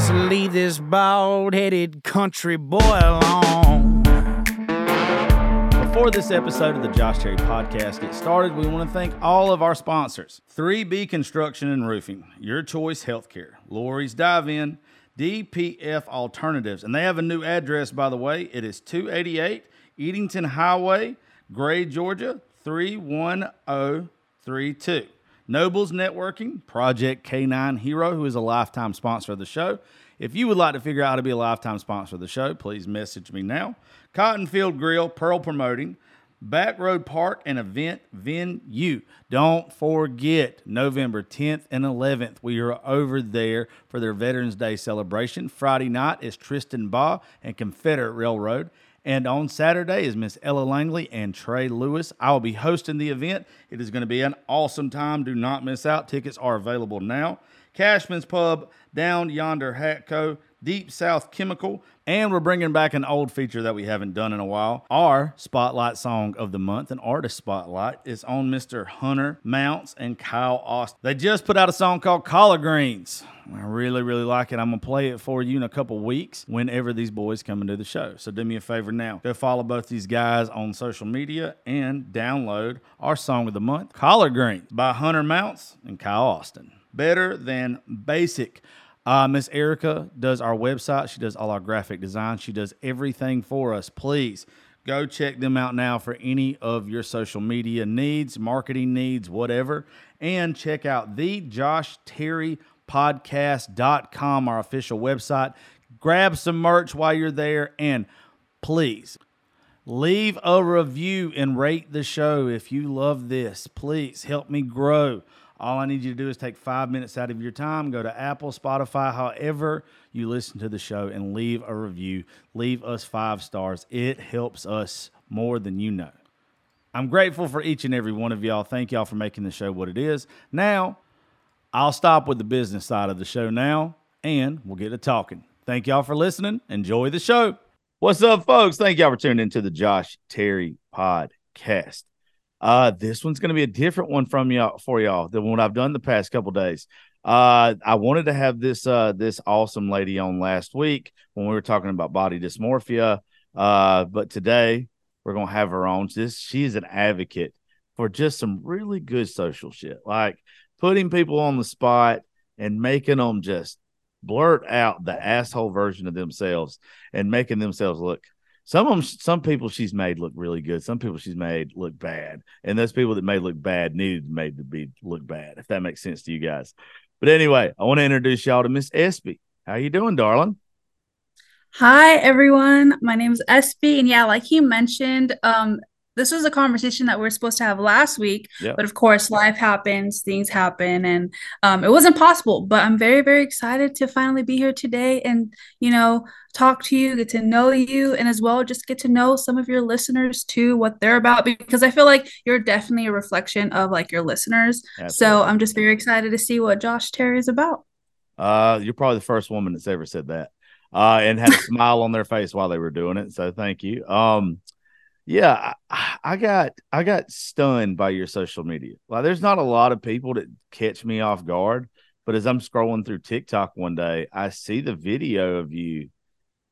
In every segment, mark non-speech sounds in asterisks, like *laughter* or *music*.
just leave this bald headed country boy alone. Before this episode of the Josh Terry podcast gets started, we want to thank all of our sponsors 3B Construction and Roofing, Your Choice Healthcare, Lori's Dive In, DPF Alternatives. And they have a new address, by the way. It is 288 Eatonton Highway, Gray, Georgia, 31032. Nobles Networking, Project K9 Hero, who is a lifetime sponsor of the show. If you would like to figure out how to be a lifetime sponsor of the show, please message me now. Cottonfield Grill, Pearl Promoting, Backroad Park and Event Venue. Don't forget November 10th and 11th. We are over there for their Veterans Day celebration. Friday night is Tristan Baugh and Confederate Railroad. And on Saturday is Miss Ella Langley and Trey Lewis. I will be hosting the event. It is going to be an awesome time. Do not miss out. Tickets are available now. Cashman's Pub, Down Yonder Hatco, Deep South Chemical, and we're bringing back an old feature that we haven't done in a while. Our Spotlight Song of the Month, an artist spotlight, is on Mr. Hunter Mounts and Kyle Austin. They just put out a song called Collard Greens. I really, really like it. I'm to play it for you in a couple weeks whenever these boys come into the show. So do me a favor now. Go follow both these guys on social media and download our song of the month, Collard Greens by Hunter Mounts and Kyle Austin. Better than basic. Uh, Miss Erica does our website. She does all our graphic design. She does everything for us. Please go check them out now for any of your social media needs, marketing needs, whatever. And check out the Josh Terry podcast.com, our official website. Grab some merch while you're there and please leave a review and rate the show if you love this. Please help me grow. All I need you to do is take five minutes out of your time, go to Apple, Spotify, however you listen to the show, and leave a review. Leave us five stars. It helps us more than you know. I'm grateful for each and every one of y'all. Thank y'all for making the show what it is. Now, I'll stop with the business side of the show now, and we'll get to talking. Thank y'all for listening. Enjoy the show. What's up, folks? Thank y'all for tuning into the Josh Terry podcast. Uh, this one's going to be a different one from y'all for y'all than what I've done the past couple days. Uh, I wanted to have this uh this awesome lady on last week when we were talking about body dysmorphia. Uh, but today we're gonna have her on. This she is an advocate for just some really good social shit, like putting people on the spot and making them just blurt out the asshole version of themselves and making themselves look some of them, some people she's made look really good. Some people she's made look bad, and those people that made look bad needed made to be look bad. If that makes sense to you guys. But anyway, I want to introduce y'all to Miss Espi. How you doing, darling? Hi everyone, my name is Espi, and yeah, like he mentioned, um, this was a conversation that we are supposed to have last week, Yep. but of course, life happens, things happen, and um, it wasn't possible. But I'm very, very excited to finally be here today and you know talk to you, get to know you, and as well just get to know some of your listeners too, what they're about, because I feel like you're definitely a reflection of like your listeners. So I'm just very excited to see what Josh Terry is about. Uh, you're probably the first woman that's ever said that, uh, and had a *laughs* smile on their face while they were doing it. So thank you. Um, yeah, I, I got I got stunned by your social media. Like, there's not a lot of people that catch me off guard, but as I'm scrolling through TikTok one day, I see the video of you,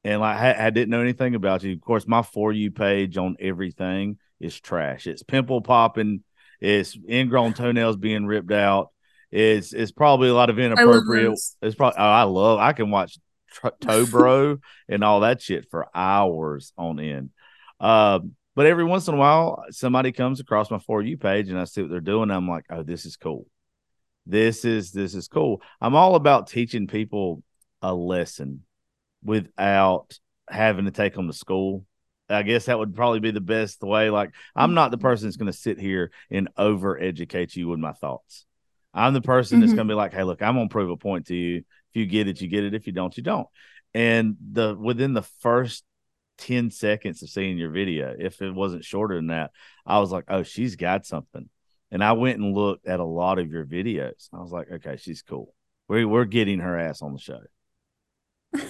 and like I, I didn't know anything about you. Of course, my for you page on everything is trash. It's pimple popping. It's ingrown toenails being ripped out. It's it's probably a lot of inappropriate. It's probably oh, I love. I can watch tr- *laughs* toe bro and all that shit for hours on end. Um, but every once in a while, somebody comes across my for you page and I see what they're doing. I'm like, oh, this is cool. This is this is cool. I'm all about teaching people a lesson without having to take them to school. I guess that would probably be the best way. Like, I'm not the person that's going to sit here and over educate you with my thoughts. I'm the person mm-hmm. that's going to be like, hey, look, I'm going to prove a point to you. If you get it, you get it. If you don't, you don't. And the within the first 10 seconds of seeing your video, if it wasn't shorter than that, I was like, oh, she's got something. And I went and looked at a lot of your videos. I was like, okay, she's cool. We're, we're getting her ass on the show. *laughs*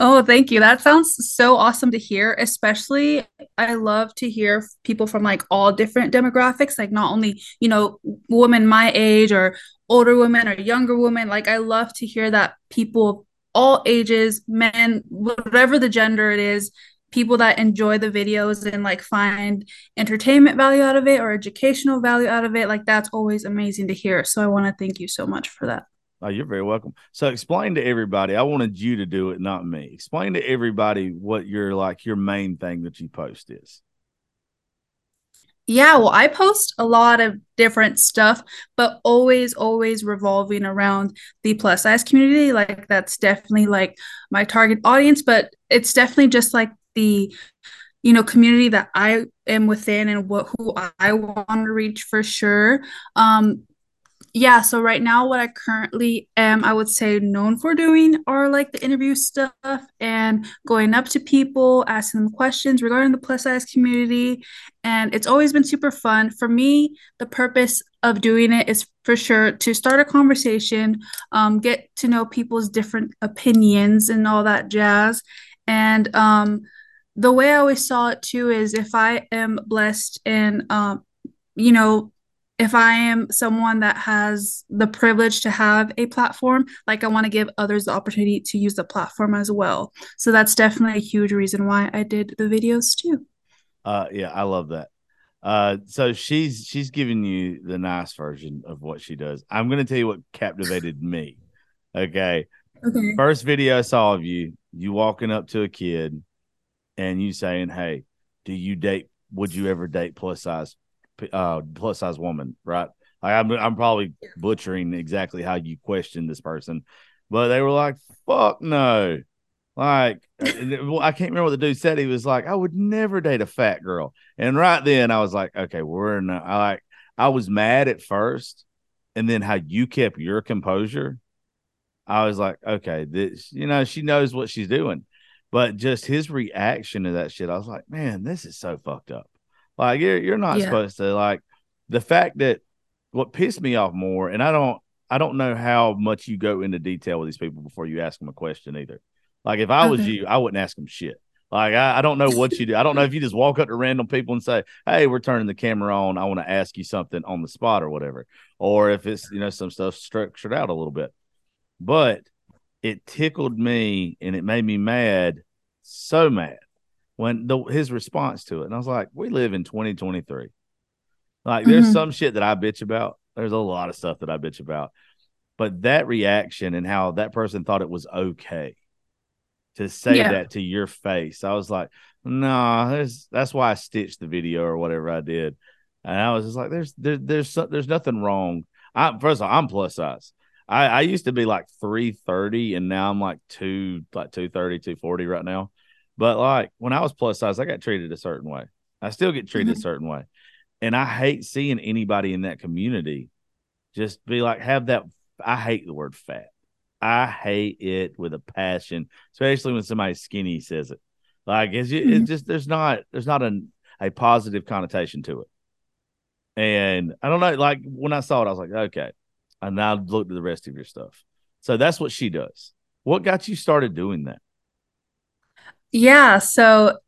oh, thank you. That sounds so awesome to hear. Especially, I love to hear people from like all different demographics, like not only, you know, women my age or older women or younger women. Like, I love to hear that people all ages, men, whatever the gender it is, people that enjoy the videos and like find entertainment value out of it or educational value out of it. Like that's always amazing to hear. So I want to thank you so much for that. Oh, you're very welcome. So explain to everybody. I wanted you to do it, not me. Explain to everybody what your like your main thing that you post is. Yeah, well, I post a lot of different stuff, but always, always revolving around the plus size community. Like, that's definitely like my target audience, but it's definitely just like the, you know, community that I am within and what who I want to reach for sure. Um, yeah, so right now, what I currently am, I would say, known for doing are like the interview stuff and going up to people, asking them questions regarding the plus size community. And it's always been super fun. For me, the purpose of doing it is for sure to start a conversation, um, get to know people's different opinions and all that jazz. And um, the way I always saw it too is if I am blessed and, um, you know, if I am someone that has the privilege to have a platform, like I want to give others the opportunity to use the platform as well. So that's definitely a huge reason why I did the videos too. Uh yeah, I love that. Uh so she's she's giving you the nice version of what she does. I'm gonna tell you what captivated me. Okay. Okay. First video I saw of you, you walking up to a kid and you saying, Hey, do you date would you ever date plus size uh, plus size woman, right? Like I'm, I'm probably butchering exactly how you questioned this person, but they were like, "Fuck no!" Like well, I can't remember what the dude said. He was like, "I would never date a fat girl," and right then I was like, "Okay, we're in." I like I was mad at first, and then how you kept your composure. I was like, okay, this, you know, she knows what she's doing. But just his reaction to that shit, I was like, man, this is so fucked up. Like you're you're not yeah. supposed to like the fact that what pissed me off more, and I don't I don't know how much you go into detail with these people before you ask them a question either. Like if I was okay. you, I wouldn't ask them shit. Like I, I don't know what you do. I don't know if you just walk up to random people and say, "Hey, we're turning the camera on. I want to ask you something on the spot or whatever," or if it's you know some stuff structured out a little bit. But it tickled me and it made me mad, so mad when the, his response to it. And I was like, we live in 2023. Like, there's mm-hmm. some shit that I bitch about. There's a lot of stuff that I bitch about. But that reaction and how that person thought it was okay to say yeah. that to your face, I was like, no, nah, that's why I stitched the video or whatever I did. And I was just like, there's there, there's there's nothing wrong. I first of all, I'm plus size. I, I used to be like 330 and now I'm like two like 230, 240 right now. But like when I was plus size, I got treated a certain way. I still get treated mm-hmm. a certain way. And I hate seeing anybody in that community just be like, have that. I hate the word fat. I hate it with a passion, especially when somebody skinny says it. Like it's, mm-hmm. it's just there's not there's not a a positive connotation to it. And I don't know, like when I saw it, I was like, okay. And now look at the rest of your stuff. So that's what she does. What got you started doing that? Yeah. So,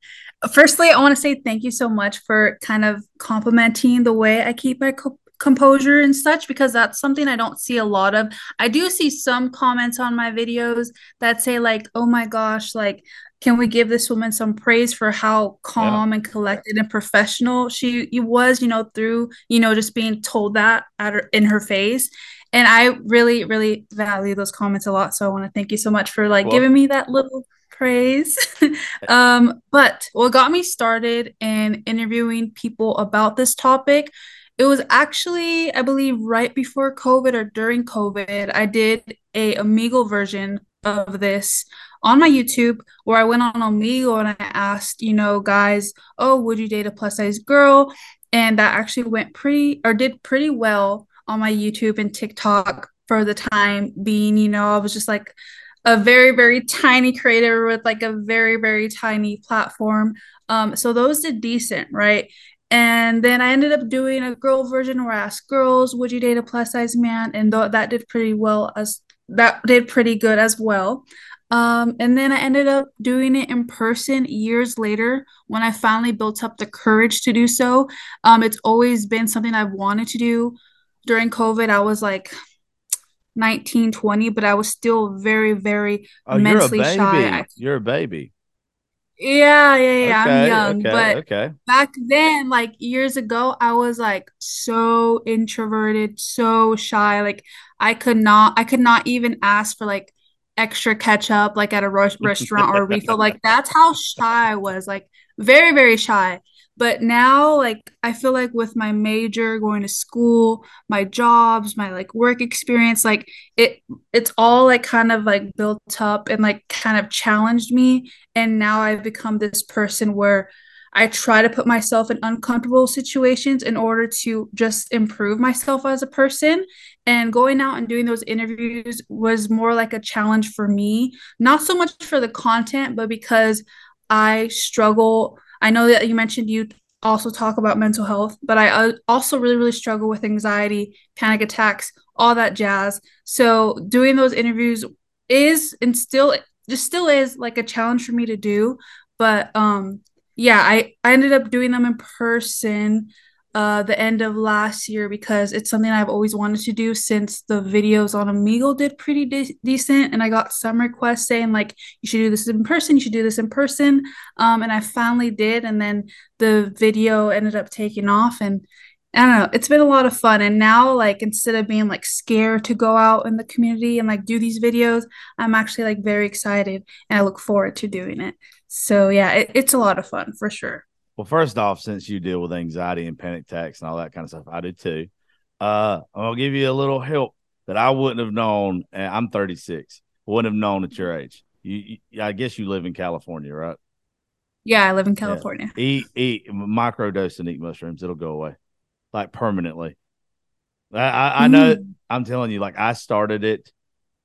firstly, I want to say thank you so much for kind of complimenting the way I keep my co- composure and such because that's something I don't see a lot of. I do see some comments on my videos that say, like, oh my gosh, like, can we give this woman some praise for how calm yeah. and collected and professional she was, you know, through, you know, just being told that at her, in her face and i really really value those comments a lot so i want to thank you so much for like well, giving me that little praise. *laughs* um, but what got me started in interviewing people about this topic, it was actually, I believe, right before COVID or during COVID, I did a Omegle version of this on my YouTube where I went on Omegle and I asked, you know, guys, oh, would you date a plus size girl? And that actually went pretty or did pretty well on my YouTube and TikTok for the time being. You know, I was just like a very, very tiny creator with like a very, very tiny platform. Um, so those did decent, right? And then I ended up doing a girl version where I asked girls, would you date a plus size man? And th- that did pretty well as that did pretty good as well. Um, and then I ended up doing it in person years later when I finally built up the courage to do so. Um, it's always been something I've wanted to do. During COVID, I was like 19, 20, but I was still very, very oh, mentally you're shy. You're a baby. Yeah, yeah, yeah. Okay, I'm young, okay, but okay. back then, like years ago, I was like so introverted, so shy. Like I could not, I could not even ask for like extra ketchup, like at a restaurant or a refill. Like *laughs* that's how shy I was. Like very, very shy. But now, like, I feel like with my major, going to school, my jobs, my like work experience, like it, it's all like kind of like built up and like kind of challenged me. And now I've become this person where I try to put myself in uncomfortable situations in order to just improve myself as a person. And going out and doing those interviews was more like a challenge for me, not so much for the content, but because I struggle I know that you mentioned you also talk about mental health, but I also really, really struggle with anxiety, panic attacks, all that jazz. So doing those interviews is and still just still is like a challenge for me to do. But um yeah, I, I ended up doing them in person uh, the end of last year because it's something I've always wanted to do since the videos on Omegle did pretty de- decent. And I got some requests saying, like, you should do this in person, you should do this in person. Um, and I finally did. And then the video ended up taking off. And I don't know, it's been a lot of fun. And now, like, instead of being like scared to go out in the community and like do these videos, I'm actually like very excited and I look forward to doing it. So, yeah, it, it's a lot of fun for sure. Well, first off, since you deal with anxiety and panic attacks and all that kind of stuff, I do too. Uh, I'll give you a little help that I wouldn't have known. I'm 36. Wouldn't have known at your age. You, you I guess you live in California, right? Yeah, I live in California. Yeah. Eat, eat microdose and eat mushrooms. It'll go away, like permanently. I, I, I know. Mm. I'm telling you, like I started it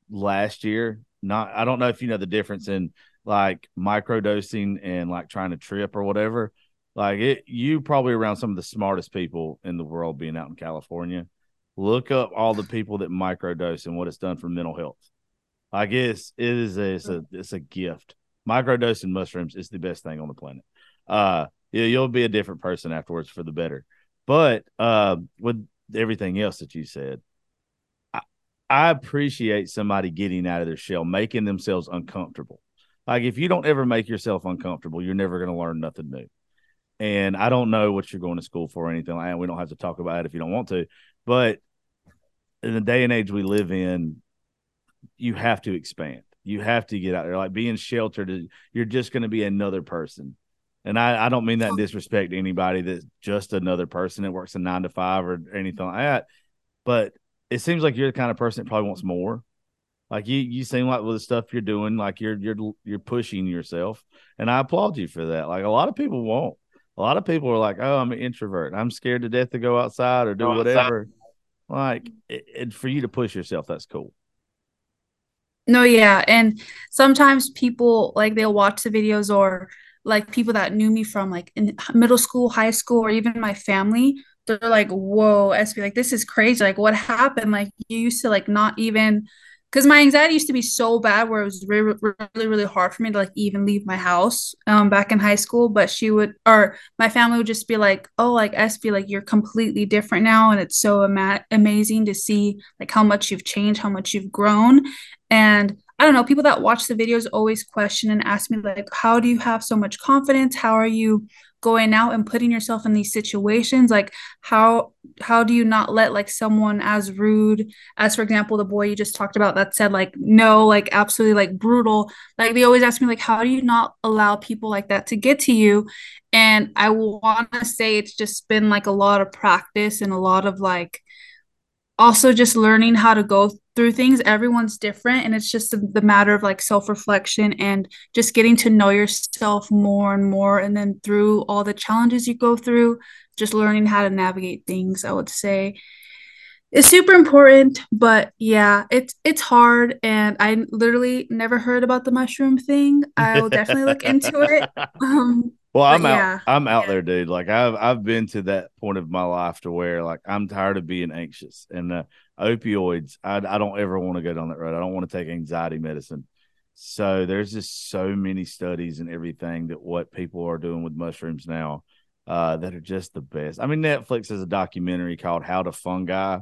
last year. Not, I don't know if you know the difference in like microdosing and like trying to trip or whatever. Like it, you probably around some of the smartest people in the world being out in California. Look up all the people that microdose and what it's done for mental health. I guess it is a, it's a it's a gift. Microdosing mushrooms is the best thing on the planet. Uh, yeah, you'll be a different person afterwards for the better. But uh, with everything else that you said, I, I appreciate somebody getting out of their shell, making themselves uncomfortable. Like if you don't ever make yourself uncomfortable, you're never going to learn nothing new. And I don't know what you're going to school for or anything like that. We don't have to talk about it if you don't want to. But in the day and age we live in, you have to expand. You have to get out there. Like being sheltered, you're just going to be another person. And I, I don't mean that disrespect to anybody that's just another person that works a nine to five or anything like that. But it seems like you're the kind of person that probably wants more. Like you, you seem like with the stuff you're doing, like you're you're you're pushing yourself, and I applaud you for that. Like a lot of people won't a lot of people are like, "Oh, I'm an introvert. I'm scared to death to go outside or do go whatever." Outside. Like, it, it, for you to push yourself, that's cool. No, yeah, and sometimes people like they'll watch the videos or like people that knew me from like in middle school, high school, or even my family. They're like, "Whoa, Espi, like this is crazy. Like, what happened? Like, you used to like not even." Because my anxiety used to be so bad where it was really really really hard for me to like even leave my house um back in high school but she would or my family would just be like oh like Espi like you're completely different now and it's so ama- amazing to see like how much you've changed how much you've grown. And I don't know people that watch the videos always question and ask me like how do you have so much confidence? How are you going out and putting yourself in these situations like how how do you not let like someone as rude as for example the boy you just talked about that said like no like absolutely like brutal like they always ask me like how do you not allow people like that to get to you? And i want to say it's just been like a lot of practice and a lot of like also just learning how to go through things. Everyone's different, and it's just the matter of like self reflection and just getting to know yourself more and more. And then through all the challenges you go through, just learning how to navigate things, I would say is super important. But yeah, it's it's hard, and I literally never heard about the mushroom thing. I will definitely look into it. *laughs* Um, well, I'm out. Yeah, I'm out yeah. there, dude. Like I've I've been to that point of my life to where like I'm tired of being anxious and uh, opioids. I I don't ever want to go down that road. I don't want to take anxiety medicine. So there's just so many studies and everything that what people are doing with mushrooms now uh, that are just the best. I mean, Netflix has a documentary called How to Fungi,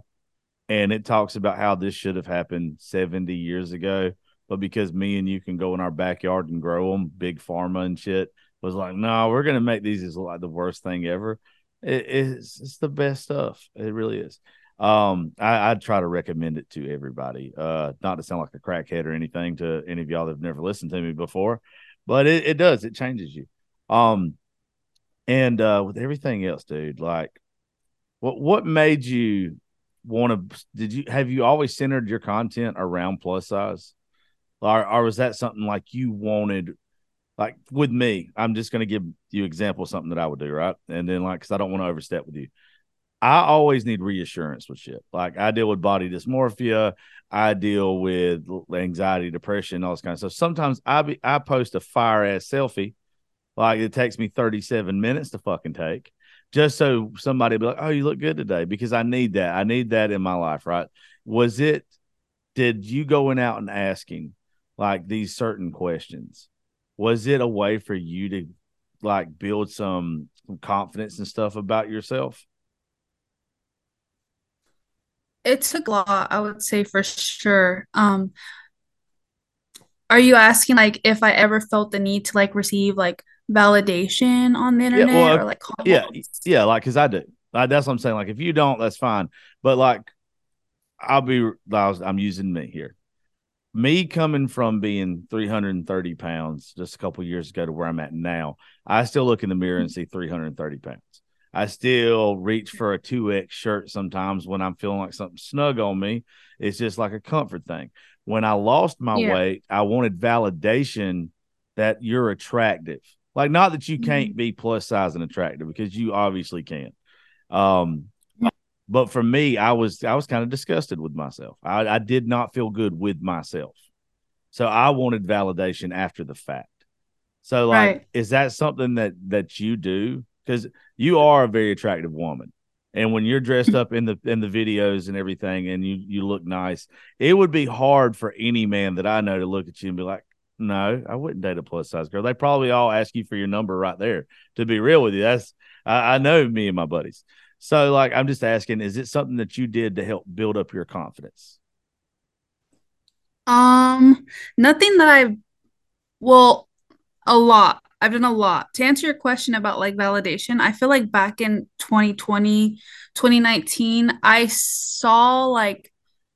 and it talks about how this should have happened 70 years ago, but because me and you can go in our backyard and grow them, big pharma and shit was like, no, we're gonna make these as like the worst thing ever. It, it's it's the best stuff. It really is. Um, I, I'd try to recommend it to everybody. Uh, not to sound like a crackhead or anything to any of y'all that have never listened to me before, but it, it does. It changes you. Um, and uh, with everything else, dude, like, what what made you want to? Did you have you always centered your content around plus size, or, or was that something like you wanted like with me, I'm just going to give you example something that I would do, right? And then like, cause I don't want to overstep with you. I always need reassurance with shit. Like I deal with body dysmorphia, I deal with anxiety, depression, all this kind of stuff. Sometimes I be I post a fire ass selfie, like it takes me 37 minutes to fucking take, just so somebody be like, "Oh, you look good today," because I need that. I need that in my life, right? Was it? Did you going out and asking like these certain questions? was it a way for you to like build some, some confidence and stuff about yourself? It took a lot, I would say for sure. Um, are you asking like if I ever felt the need to like receive like validation on the internet yeah, well, or like comments? yeah yeah like because I do like, that's what I'm saying like if you don't that's fine but like I'll be was, I'm using me here me coming from being 330 pounds just a couple years ago to where I'm at now, I still look in the mirror and see 330 pounds. I still reach for a 2X shirt sometimes when I'm feeling like something snug on me. It's just like a comfort thing. When I lost my yeah. weight, I wanted validation that you're attractive. Like, not that you can't mm-hmm. be plus size and attractive because you obviously can. Um, but for me, I was I was kind of disgusted with myself. I, I did not feel good with myself. So I wanted validation after the fact. So like right. is that something that that you do? Because you are a very attractive woman. And when you're dressed up in the in the videos and everything and you you look nice, it would be hard for any man that I know to look at you and be like, no, I wouldn't date a plus size girl. They probably all ask you for your number right there. To be real with you, that's I, I know me and my buddies. So, like, I'm just asking, is it something that you did to help build up your confidence? Um, nothing that I, well, a lot. I've done a lot. To answer your question about like validation, I feel like back in 2020, 2019, I saw like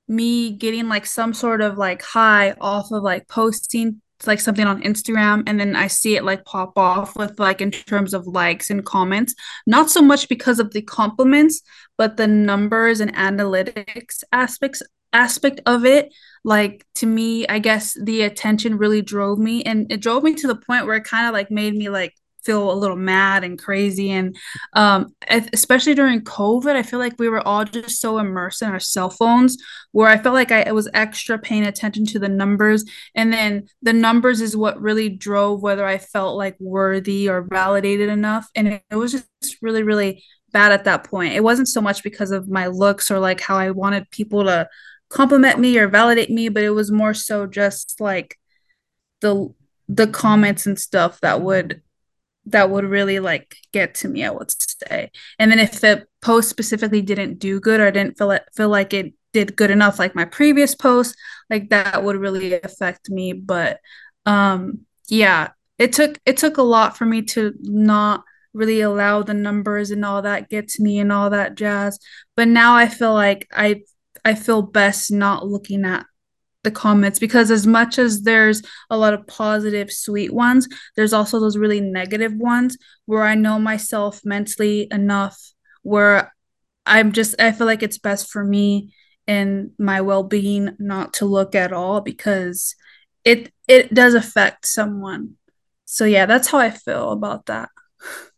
me getting like some sort of like high off of like posting like something on Instagram and then I see it like pop off with like in terms of likes and comments, not so much because of the compliments, but the numbers and analytics aspects aspect of it like to me i guess the attention really drove me and it drove me to the point where it kind of like made me like feel a little mad and crazy and um, especially during covid i feel like we were all just so immersed in our cell phones where i felt like i was extra paying attention to the numbers and then the numbers is what really drove whether i felt like worthy or validated enough and it, it was just really really bad at that point. It wasn't so much because of my looks or like how i wanted people to compliment me or validate me but it was more so just like the the comments and stuff that would that would really like get to me, I would say. And then if the post specifically didn't do good or didn't feel it feel like it did good enough like my previous post, like that would really affect me. But um yeah, it took it took a lot for me to not really allow the numbers and all that get to me and all that jazz. But now I feel like I I feel best not looking at the comments because as much as there's a lot of positive sweet ones there's also those really negative ones where i know myself mentally enough where i'm just i feel like it's best for me and my well-being not to look at all because it it does affect someone. So yeah, that's how I feel about that.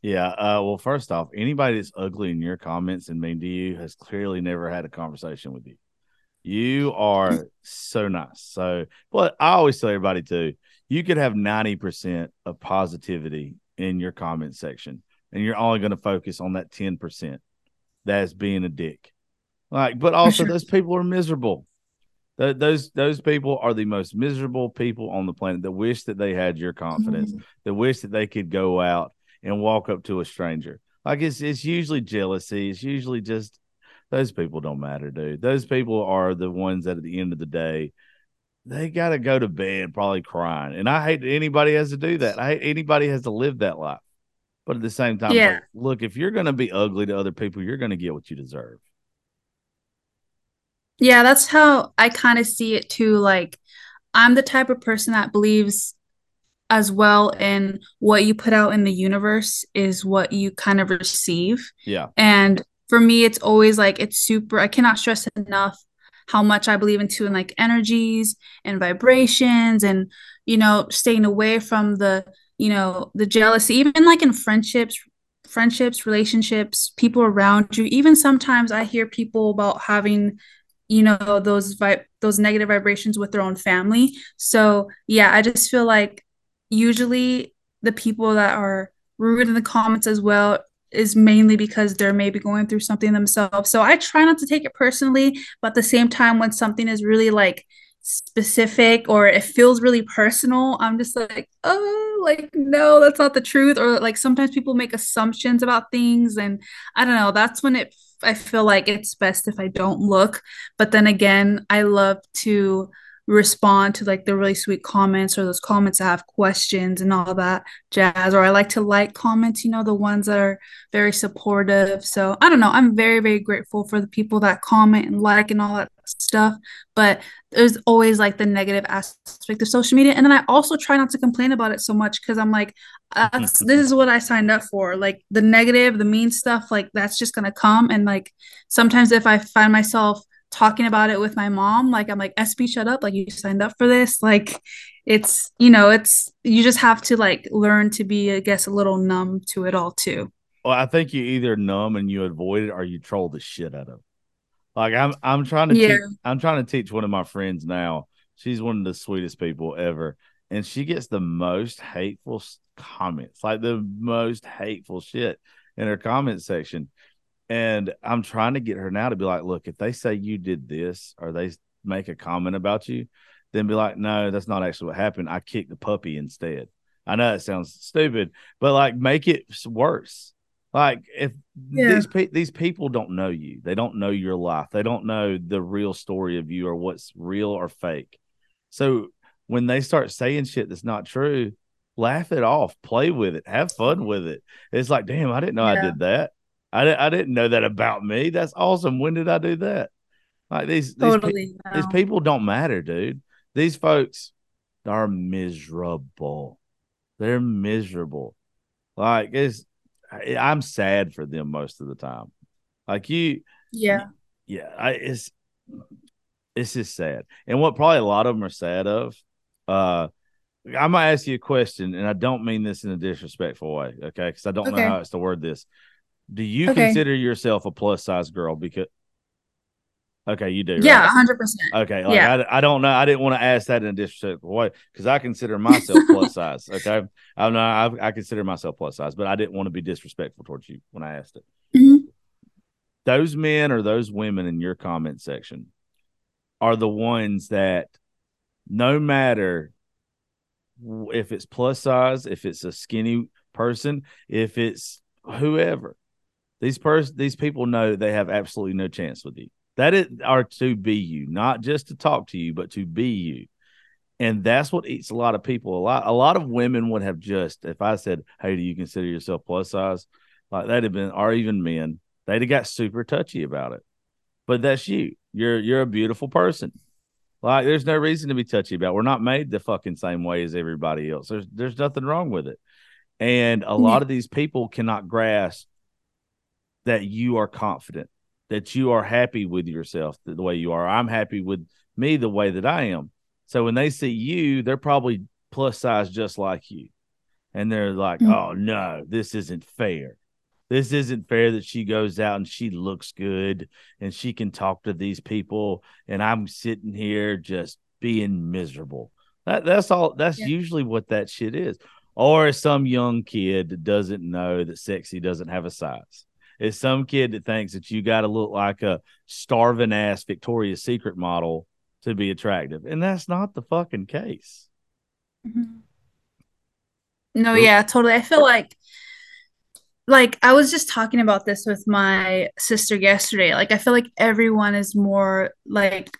Yeah. Uh, well, first off, anybody that's ugly in your comments and mean to you has clearly never had a conversation with you. You are so nice. So, but I always tell everybody too, you could have 90% of positivity in your comment section, and you're only going to focus on that 10% that's being a dick. Like, but also sure. those *laughs* people are miserable. Th- those those people are the most miserable people on the planet that wish that they had your confidence, mm-hmm. that wish that they could go out and walk up to a stranger. Like it's it's usually jealousy. It's usually just those people don't matter, dude. Those people are the ones that at the end of the day, they got to go to bed probably crying. And I hate anybody has to do that. I hate anybody has to live that life. But at the same time, yeah. Like, look, if you're going to be ugly to other people, you're going to get what you deserve. Yeah, that's how I kind of see it too. Like, I'm the type of person that believes as well in what you put out in the universe is what you kind of receive. Yeah. And for me, it's always like, it's super, I cannot stress enough how much I believe into in like energies and vibrations and, you know, staying away from the, you know, the jealousy, even like in friendships, friendships, relationships, people around you. Even sometimes I hear people about having you know those vi- those negative vibrations with their own family so yeah i just feel like usually the people that are rude in the comments as well is mainly because they're maybe going through something themselves so i try not to take it personally but at the same time when something is really like specific or it feels really personal i'm just like oh like no that's not the truth or like sometimes people make assumptions about things and i don't know that's when it I feel like it's best if I don't look. But then again, I love to respond to like the really sweet comments or those comments that have questions and all that jazz or i like to like comments you know the ones that are very supportive. So i don't know. I'm very very grateful for the people that comment and like and all that stuff but there's always like the negative aspect of social media. And then i also try not to complain about it so much because i'm like uh, that's this is what i signed up for. Like the negative the mean stuff like that's just gonna come. And like sometimes if i find myself talking about it with my mom like i'm like Espi shut up. Like you signed up for this. Like it's you know it's you just have to like learn to be i guess a little numb to it all too. Well i think you either numb and you avoid it or you troll the shit out of it. Like i'm i'm trying to yeah. teach, i'm trying to teach one of my friends now. She's one of the sweetest people ever. And she gets the most hateful comments like the most hateful shit in her comment section and I'm trying to get her now to be like, look, if they say you did this or they make a comment about you, then be like, no, that's not actually what happened. I kicked the puppy instead. I know it sounds stupid, but like make it worse. Like if yeah. these pe- these people don't know you, they don't know your life, they don't know the real story of you or what's real or fake. So when they start saying shit that's not true, laugh it off, play with it, have fun with it. It's like, damn, I didn't know yeah. I did that. I, I didn't know that about me. That's awesome. When did I do that? Like these totally these, pe- these people don't matter, dude. These folks are miserable. They're miserable. Like it's I'm sad for them most of the time. Like you Yeah. Yeah, I, it's it's just sad. And what probably a lot of them are sad of uh I might ask you a question, and I don't mean this in a disrespectful way, okay? Because I don't okay. know how else to word this. Do you okay. consider yourself a plus size girl? Because okay, you do. Yeah, hundred percent. Okay, like yeah. I, I don't know. I didn't want to ask that in a disrespectful way because I consider myself plus *laughs* size. Okay, I know I, I, consider myself plus size, but I didn't want to be disrespectful towards you when I asked it. Mm-hmm. Those men or those women in your comment section are the ones that, no matter if it's plus size, if it's a skinny person, if it's whoever, these pers- these people know they have absolutely no chance with you. That is are to be you, not just to talk to you, but to be you. And that's what eats a lot of people. A lot a lot of women would have just if I said, Hey, do you consider yourself plus size? Like they'd have been or even men, they'd have got super touchy about it. But that's you. You're you're a beautiful person. Like there's no reason to be touchy about. It. We're not made the fucking same way as everybody else. There's there's nothing wrong with it. And a lot of these people cannot grasp that you are confident, that you are happy with yourself the, way you are. I'm happy with me the way that I am. So when they see you, they're probably plus size just like you. And they're like, mm-hmm. oh no, this isn't fair. This isn't fair that she goes out and she looks good and she can talk to these people. And I'm sitting here just being miserable. That, that's all. That's yeah. usually what that shit is. Or some young kid that doesn't know that sexy doesn't have a size. It's some kid that thinks that you got to look like a starving ass Victoria's Secret model to be attractive. And that's not the fucking case. Mm-hmm. No, yeah, totally. I feel like like I was just talking about this with my sister yesterday. Like I feel like everyone is more like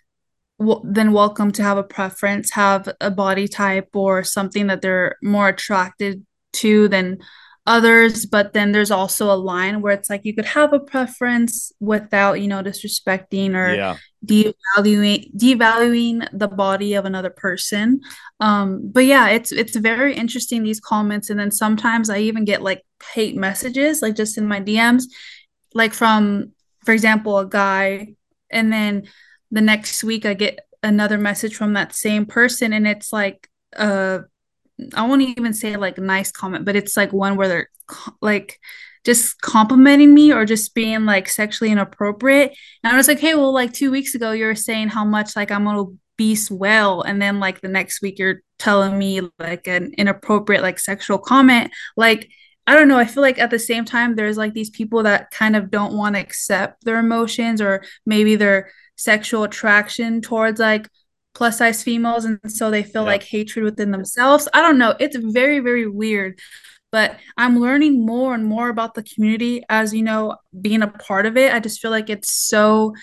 w- than welcome to have a preference, have a body type or something that they're more attracted to than others but then there's also a line where it's like you could have a preference without you know disrespecting or yeah. devaluing devaluing the body of another person. Um but yeah it's it's very interesting these comments. And then sometimes i even get like hate messages like just in my dms like from for example a guy. And then the next week i get another message from that same person. And it's like uh I won't even say like nice comment, but it's like one where they're like just complimenting me or just being like sexually inappropriate. And I was like, hey, well, like two weeks ago, you were saying how much like I'm an obese well, and then like the next week you're telling me like an inappropriate like sexual comment. Like I don't know. I feel like at the same time, there's like these people that kind of don't want to accept their emotions or maybe their sexual attraction towards like plus size females and so they feel yeah. like hatred within themselves i don't know it's very very weird but i'm learning more and more about the community as you know being a part of it i just feel like it's so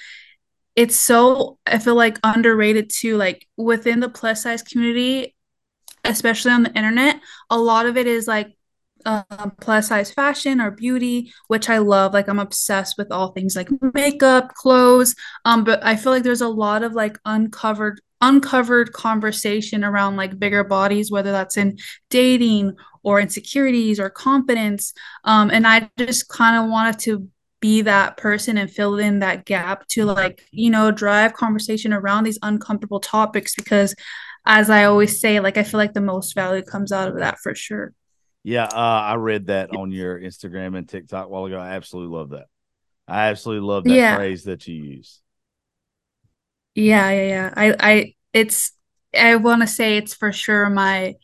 it's so i feel like underrated too like within the plus size community especially on the internet a lot of it is like um, plus size fashion or beauty, which I love. Like I'm obsessed with all things like makeup, clothes. Um, but I feel like there's a lot of like uncovered uncovered conversation around like bigger bodies, whether that's in dating or insecurities or confidence. Um, and I just kind of wanted to be that person and fill in that gap to like, you know, drive conversation around these uncomfortable topics because as I always say, like I feel like the most value comes out of that for sure. Yeah, uh, I read that on your Instagram and TikTok a while ago. I absolutely love that. I absolutely love that yeah. phrase that you use. Yeah, yeah, yeah. I, I, it's, I want to say it's for sure my,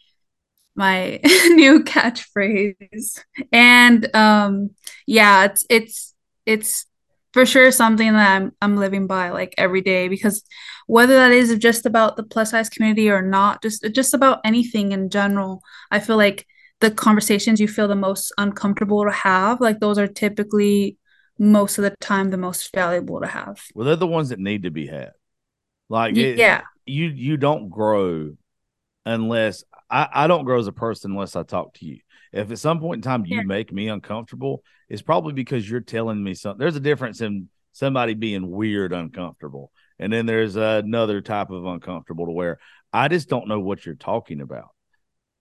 my *laughs* new catchphrase, and um, yeah, it's, it's, it's for sure something that I'm, I'm living by like every day because whether that is just about the plus size community or not, just, just about anything in general, I feel like the conversations you feel the most uncomfortable to have, like those are typically most of the time the most valuable to have. Well, they're the ones that need to be had. Like it, yeah, you you don't grow unless I, I don't grow as a person unless I talk to you. If at some point in time you yeah. make me uncomfortable, it's probably because you're telling me something. There's a difference in somebody being weird uncomfortable, and then there's another type of uncomfortable to where I just don't know what you're talking about.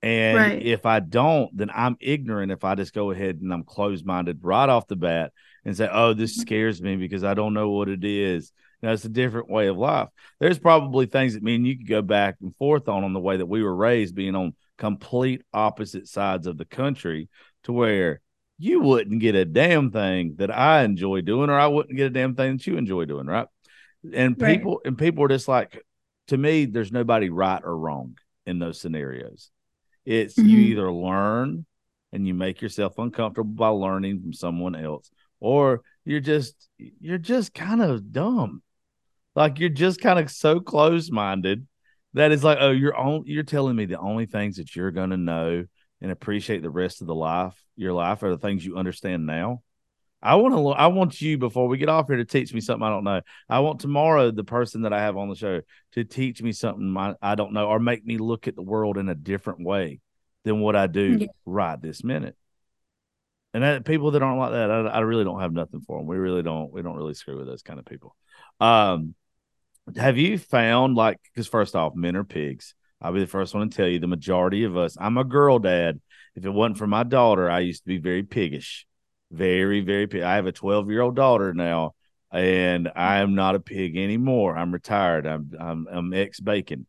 And right. if I don't, then I'm ignorant if I just go ahead and I'm closed minded right off the bat and say, oh, this mm-hmm. scares me because I don't know what it is. Now, it's a different way of life. There's probably things that me and you could go back and forth on on the way that we were raised, being on complete opposite sides of the country, to where you wouldn't get a damn thing that I enjoy doing, or I wouldn't get a damn thing that you enjoy doing, right? And people right. and people are just like, to me, there's nobody right or wrong in those scenarios. It's mm-hmm. you either learn and you make yourself uncomfortable by learning from someone else, or you're just you're just kind of dumb. Like you're just kind of so close minded that it's like, oh, you're on you're telling me the only things that you're gonna know and appreciate the rest of the life, your life are the things you understand now. I want to. I want you before we get off here to teach me something I don't know. I want tomorrow the person that I have on the show to teach me something I, I don't know, or make me look at the world in a different way than what I do yeah. right this minute. And that, people that aren't like that, I, I, really don't have nothing for them. We really don't. We don't really screw with those kind of people. Um, have you found like? Because first off, men are pigs. I'll be the first one to tell you. The majority of us. I'm a girl dad. If it wasn't for my daughter, I used to be very piggish very, very. I have a 12 year old daughter now and I am not a pig anymore. I'm retired. I'm I'm I'm ex bacon.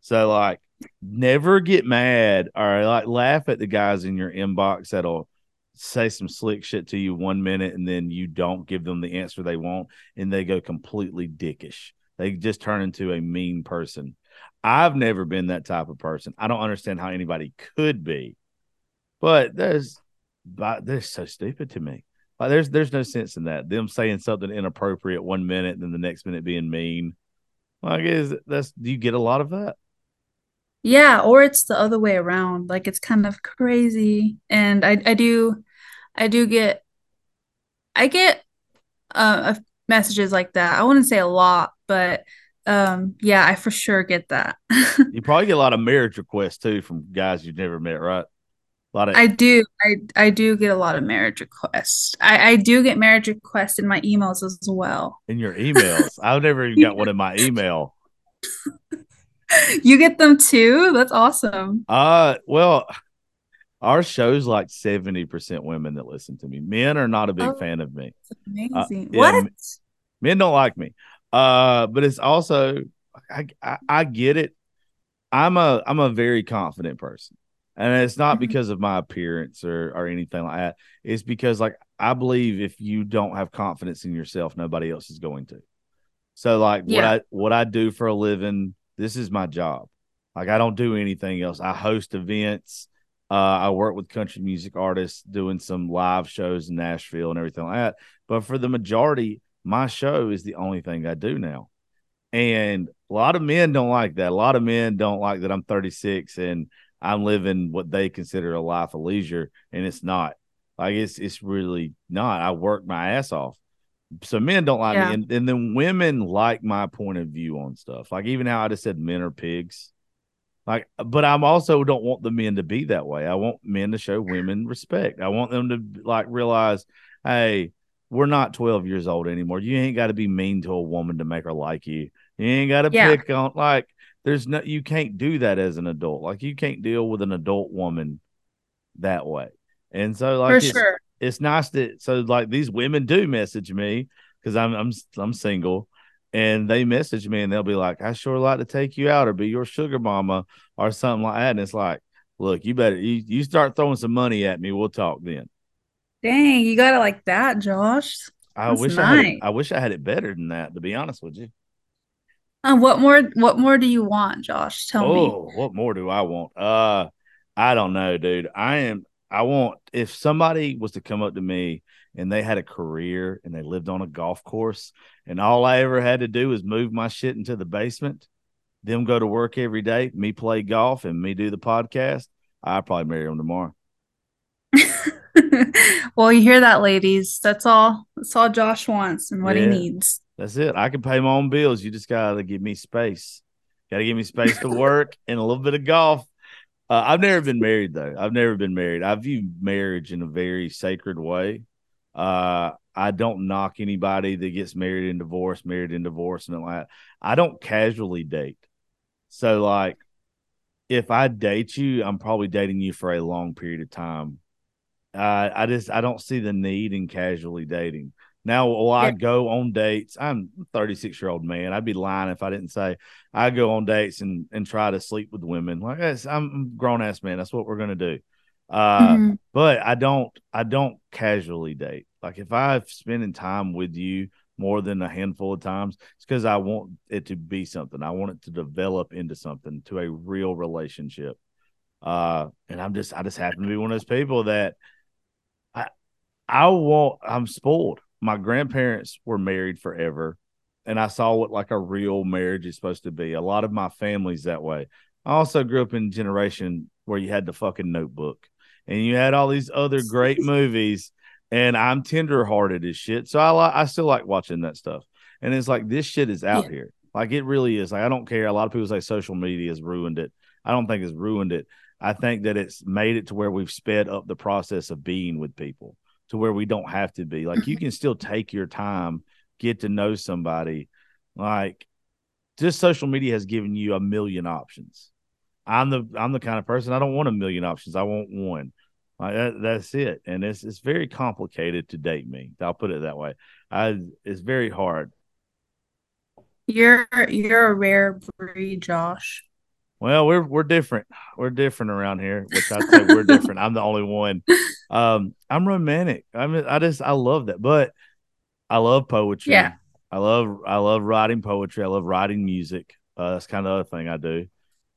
So like never get mad or like laugh at the guys in your inbox that'll say some slick shit to you one minute and then you don't give them the answer they want and they go completely dickish. They just turn into a mean person. I've never been that type of person. I don't understand how anybody could be. But there's but they're so stupid to me. Like there's there's no sense in that. Them saying something inappropriate one minute and then the next minute being mean. Like is that's do you get a lot of that? Yeah, or it's the other way around. Like it's kind of crazy. And I I do I do get I get uh messages like that. I wouldn't say a lot, but um yeah, I for sure get that. *laughs* you probably get a lot of marriage requests too from guys you've never met, right? A lot of I do. I I do get a lot of marriage requests. I I do get marriage requests in my emails as well. In your emails, *laughs* I've never even got one in my email. you get them too? That's awesome. Uh, well, our show's like 70% women that listen to me. Men are not a big oh, fan of me. amazing. Uh, yeah, what? Men don't like me. Uh, but it's also I, I I get it. I'm a I'm a very confident person. And it's not mm-hmm. because of my appearance or or anything like that. It's because like i believe if you don't have confidence in yourself nobody else is going to. So like yeah. what i what i do for a living this is my job. Like i don't do anything else. I host events. Uh, i work with country music artists doing some live shows in nashville and everything like that. But for the majority my show is the only thing i do now and a lot of men don't like that a lot of men don't like that i'm 36 and I'm living what they consider a life of leisure, and it's not. Like it's it's really not. I work my ass off. So men don't like yeah. me, and, and then women like my point of view on stuff. Like even how I just said men are pigs. Like, but I'm also don't want the men to be that way. I want men to show women respect. I want them to like realize, hey, we're not 12 years old anymore. You ain't got to be mean to a woman to make her like you. You ain't got to yeah. pick on like there's no you can't do that as an adult. Like you can't deal with an adult woman that way. And so like For it's, sure. it's nice that so like these women do message me because I'm I'm I'm single and they message me and they'll be like, I sure like to take you out or be your sugar mama or something like that. And it's like, look, you better you, you start throwing some money at me, we'll talk then. Dang, you got it like that, Josh. That's I wish nice. I had it, I wish I had it better than that, to be honest with you. Uh, what more? What more do you want, Josh? Tell oh, me. Oh, what more do I want? Uh, I don't know, dude. I am. I want if somebody was to come up to me and they had a career and they lived on a golf course and all I ever had to do was move my shit into the basement, them go to work every day, me play golf and me do the podcast, I'd probably marry them tomorrow. *laughs* *laughs* well, you hear that, ladies. That's all. That's all Josh wants and what yeah. he needs. That's it. I can pay my own bills. You just gotta give me space. Gotta give me space to *laughs* work and a little bit of golf. Uh, I've never been married though. I've never been married. I view marriage in a very sacred way. Uh, I don't knock anybody that gets married and divorced, married and divorced, and all that. I don't casually date. So like, if I date you, I'm probably dating you for a long period of time. Uh, I just I don't see the need in casually dating. Now, will I go on dates? I'm 36 year old man. I'd be lying if I didn't say I go on dates and and try to sleep with women. Like I'm grown ass man. That's what we're gonna do. Uh, mm-hmm. but I don't I don't casually date. Like if I'm spending time with you more than a handful of times, it's because I want it to be something. I want it to develop into something, to a real relationship. Uh, and I'm just I just happen to be one of those people that I want I'm spoiled my grandparents were married forever and I saw what like a real marriage is supposed to be. A lot of my family's that way. I also grew up in a generation where you had the fucking notebook and you had all these other great *laughs* movies and I'm tenderhearted as shit. So I like I still like watching that stuff. And it's like this shit is out yeah. here. Like it really is. Like I don't care. A lot of people say social media has ruined it. I don't think it's ruined it. I think that it's made it to where we've sped up the process of being with people to where we don't have to be. Like you mm-hmm. can still take your time, get to know somebody. Like just social media has given you a million options. I'm the I'm the kind of person I don't want a million options. I want one. Like that, that's it. And it's it's very complicated to date me. I'll put it that way. I it's very hard. You're you're a rare breed, Josh. Well, we're we're different. We're different around here, which I say we're *laughs* different. I'm the only one. Um, I'm romantic. I mean, I just I love that. But I love poetry. Yeah. I love I love writing poetry. I love writing music. Uh, that's kind of the other thing I do.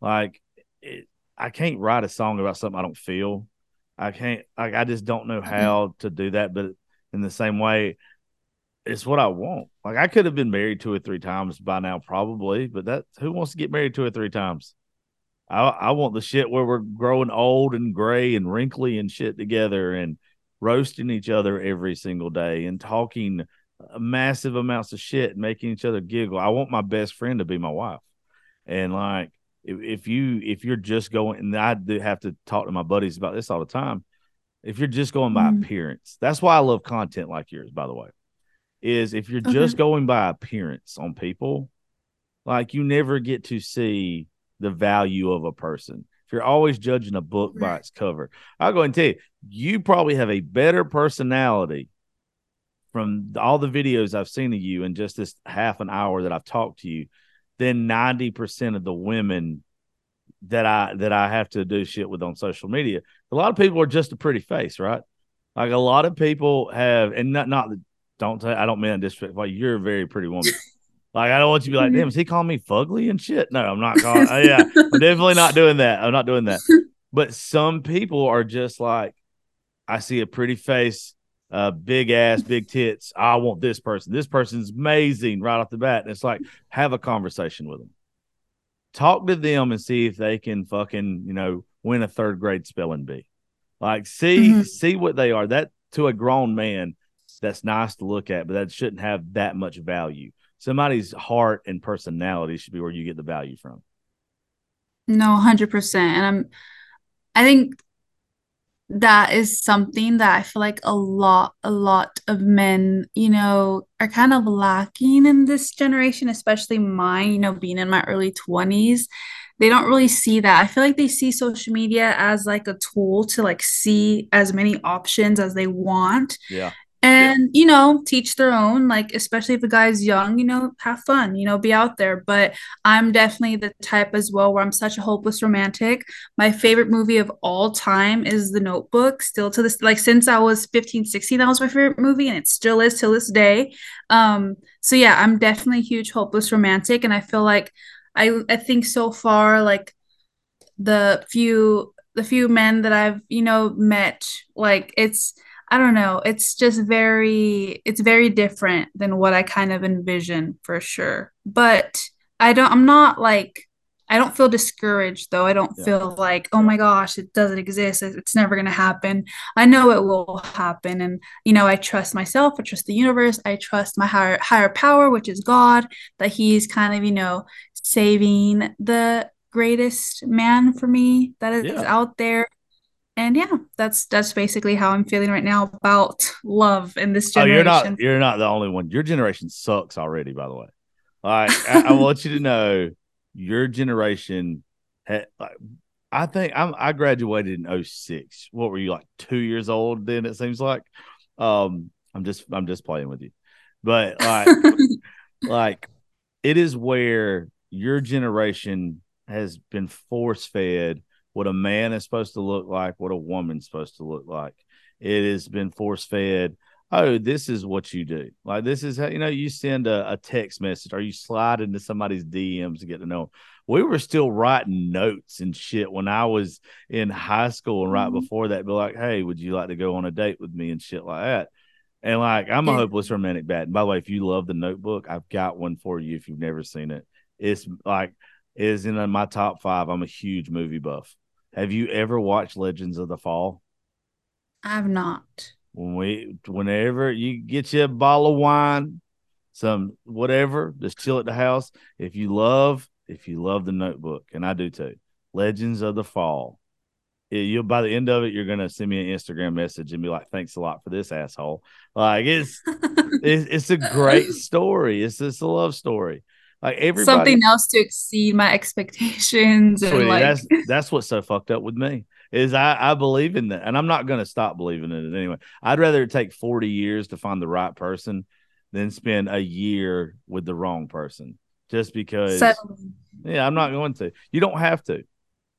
Like, it, I can't write a song about something I don't feel. I can't. Like, I just don't know Mm-hmm. how to do that. But in the same way, it's what I want. Like, I could have been married two or three times by now, probably. But that who wants to get married two or three times? I I want the shit where we're growing old and gray and wrinkly and shit together and roasting each other every single day and talking uh, massive amounts of shit and making each other giggle. I want my best friend to be my wife. And like if, if you if you're just going and I do have to talk to my buddies about this all the time. If you're just going by Mhm. appearance, that's why I love content like yours, by the way. Is if you're Okay. just going by appearance on people, like you never get to see the value of a person. If you're always judging a book mm-hmm. by its cover, I'll go and tell you, you probably have a better personality from all the videos I've seen of you in just this half an hour that I've talked to you than 90% of the women that I that I have to do shit with on social media. A lot of people are just a pretty face, right? Like a lot of people have and not not don't say I don't mean disrespect, like you're a very pretty woman. Like I don't want you to be like, damn, is he calling me fugly and shit? No, I'm not calling. uh, yeah, I'm definitely not doing that. I'm not doing that. *laughs* But some people are just like, I see a pretty face, uh, big ass, big tits. I want this person. This person's amazing right off the bat. And it's like, have a conversation with them. Talk to them and see if they can fucking, you know, win a third grade spelling bee. Like, see, Mhm. see what they are. That to a grown man, that's nice to look at, but that shouldn't have that much value. Somebody's heart and personality should be where you get the value from. No, 100%. And I'm I think that is something that I feel like a lot, a lot of men, you know, are kind of lacking in this generation, especially mine, you know, being in my early 20s. They don't really see that. I feel like they see social media as like a tool to like see as many options as they want Yeah. And you know teach their own like especially if the guy's young you know have fun you know be out there. But i'm definitely the type as well where i'm such a hopeless romantic. My favorite movie of all time is the notebook still to this like since i was 15 16 that was my favorite movie and it still is till this day. Um so yeah i'm definitely a huge hopeless romantic and i feel like i i think so far like the few the few men that i've you know met like it's I don't know. It's just very, it's very different than what I kind of envision for sure. But I don't, I'm not like, I don't feel discouraged though. I don't Yeah. feel like, oh my gosh, it doesn't exist. It's never going to happen. I know it will happen. And, you know, I trust myself. I trust the universe. I trust my higher, higher power, which is God, that He's kind of, you know, saving the greatest man for me that is Yeah. out there and yeah, that's that's basically how I'm feeling right now about love in this generation. Oh, you're not you're not the only one. Your generation sucks already, by the way. Like I, I want you to *laughs* know your generation had like I think I'm I graduated in 06. What were you like two years old then it seems like? Um I'm just I'm just playing with you. But like *laughs* like it is where your generation has been force fed what a man is supposed to look like, what a woman's supposed to look like. It has been force fed. Oh, this is what you do. Like this is how you know you send a, a text message or you slide into somebody's DMs to get to know. 'em. We were still writing notes and shit when I was in high school and right Mhm. before that, be like, hey, would you like to go on a date with me and shit like that. And like I'm a hopeless romantic bat. And by the way, if you love the notebook, I've got one for you if you've never seen it. It's like is in my top five. I'm a huge movie buff. Have you ever watched Legends of the Fall? I've not. When we whenever you get you a bottle of wine, some whatever, just chill at the house. If you love, if you love the notebook, and I do too, Legends of the Fall. you'll by the end of it, you're gonna send me an Instagram message and be like, "Thanks a lot for this asshole." Like it's *laughs* it's, it's a great story. It's just a love story. Like everybody, Something else to exceed my expectations and Sweetie, like that's that's what's so fucked up with me. is I, I believe in that. And I'm not going to stop believing in it anyway. I'd rather take 40 years to find the right person than spend a year with the wrong person just because. Yeah, I'm not going to. You don't have to.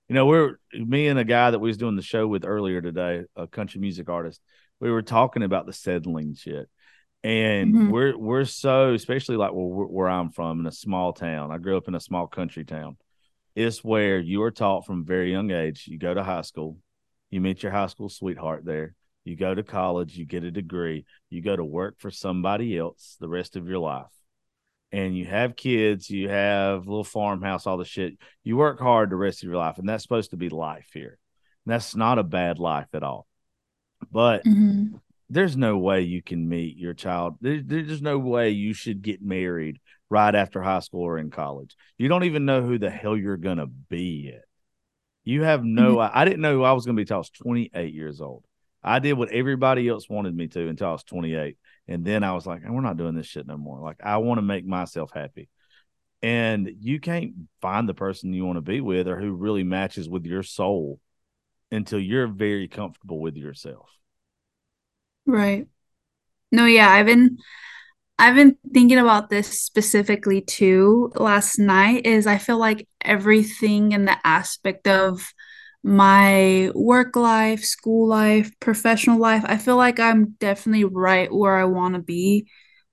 You know, we're me and a guy that we was doing the show with earlier today, a country music artist. We were talking about the settling shit, and mm-hmm. we're we're so especially like where, where I'm from in a small town. I grew up in a small country town It's where you are taught from very young age. You go to high school, you meet your high school sweetheart there. You go to college, you get a degree, you go to work for somebody else the rest of your life. And you have kids, you have a little farmhouse, all the shit. You work hard the rest of your life, and that's supposed to be life here. And that's not a bad life at all. But mm-hmm. There's no way you can meet your child. There, there's no way you should get married right after high school or in college. You don't even know who the hell you're going to be yet. You have no, mm-hmm. I didn't know I was going to be until I was 28 years old. I did what everybody else wanted me to until I was 28. And then I was like, we're not doing this shit no more. Like, I want to make myself happy. And you can't find the person you want to be with or who really matches with your soul until you're very comfortable with yourself. Right. No, yeah, I've been I've been thinking about this specifically too last night is I feel like everything in the aspect of my work life, school life, professional life, I feel like I'm definitely right where I want to be.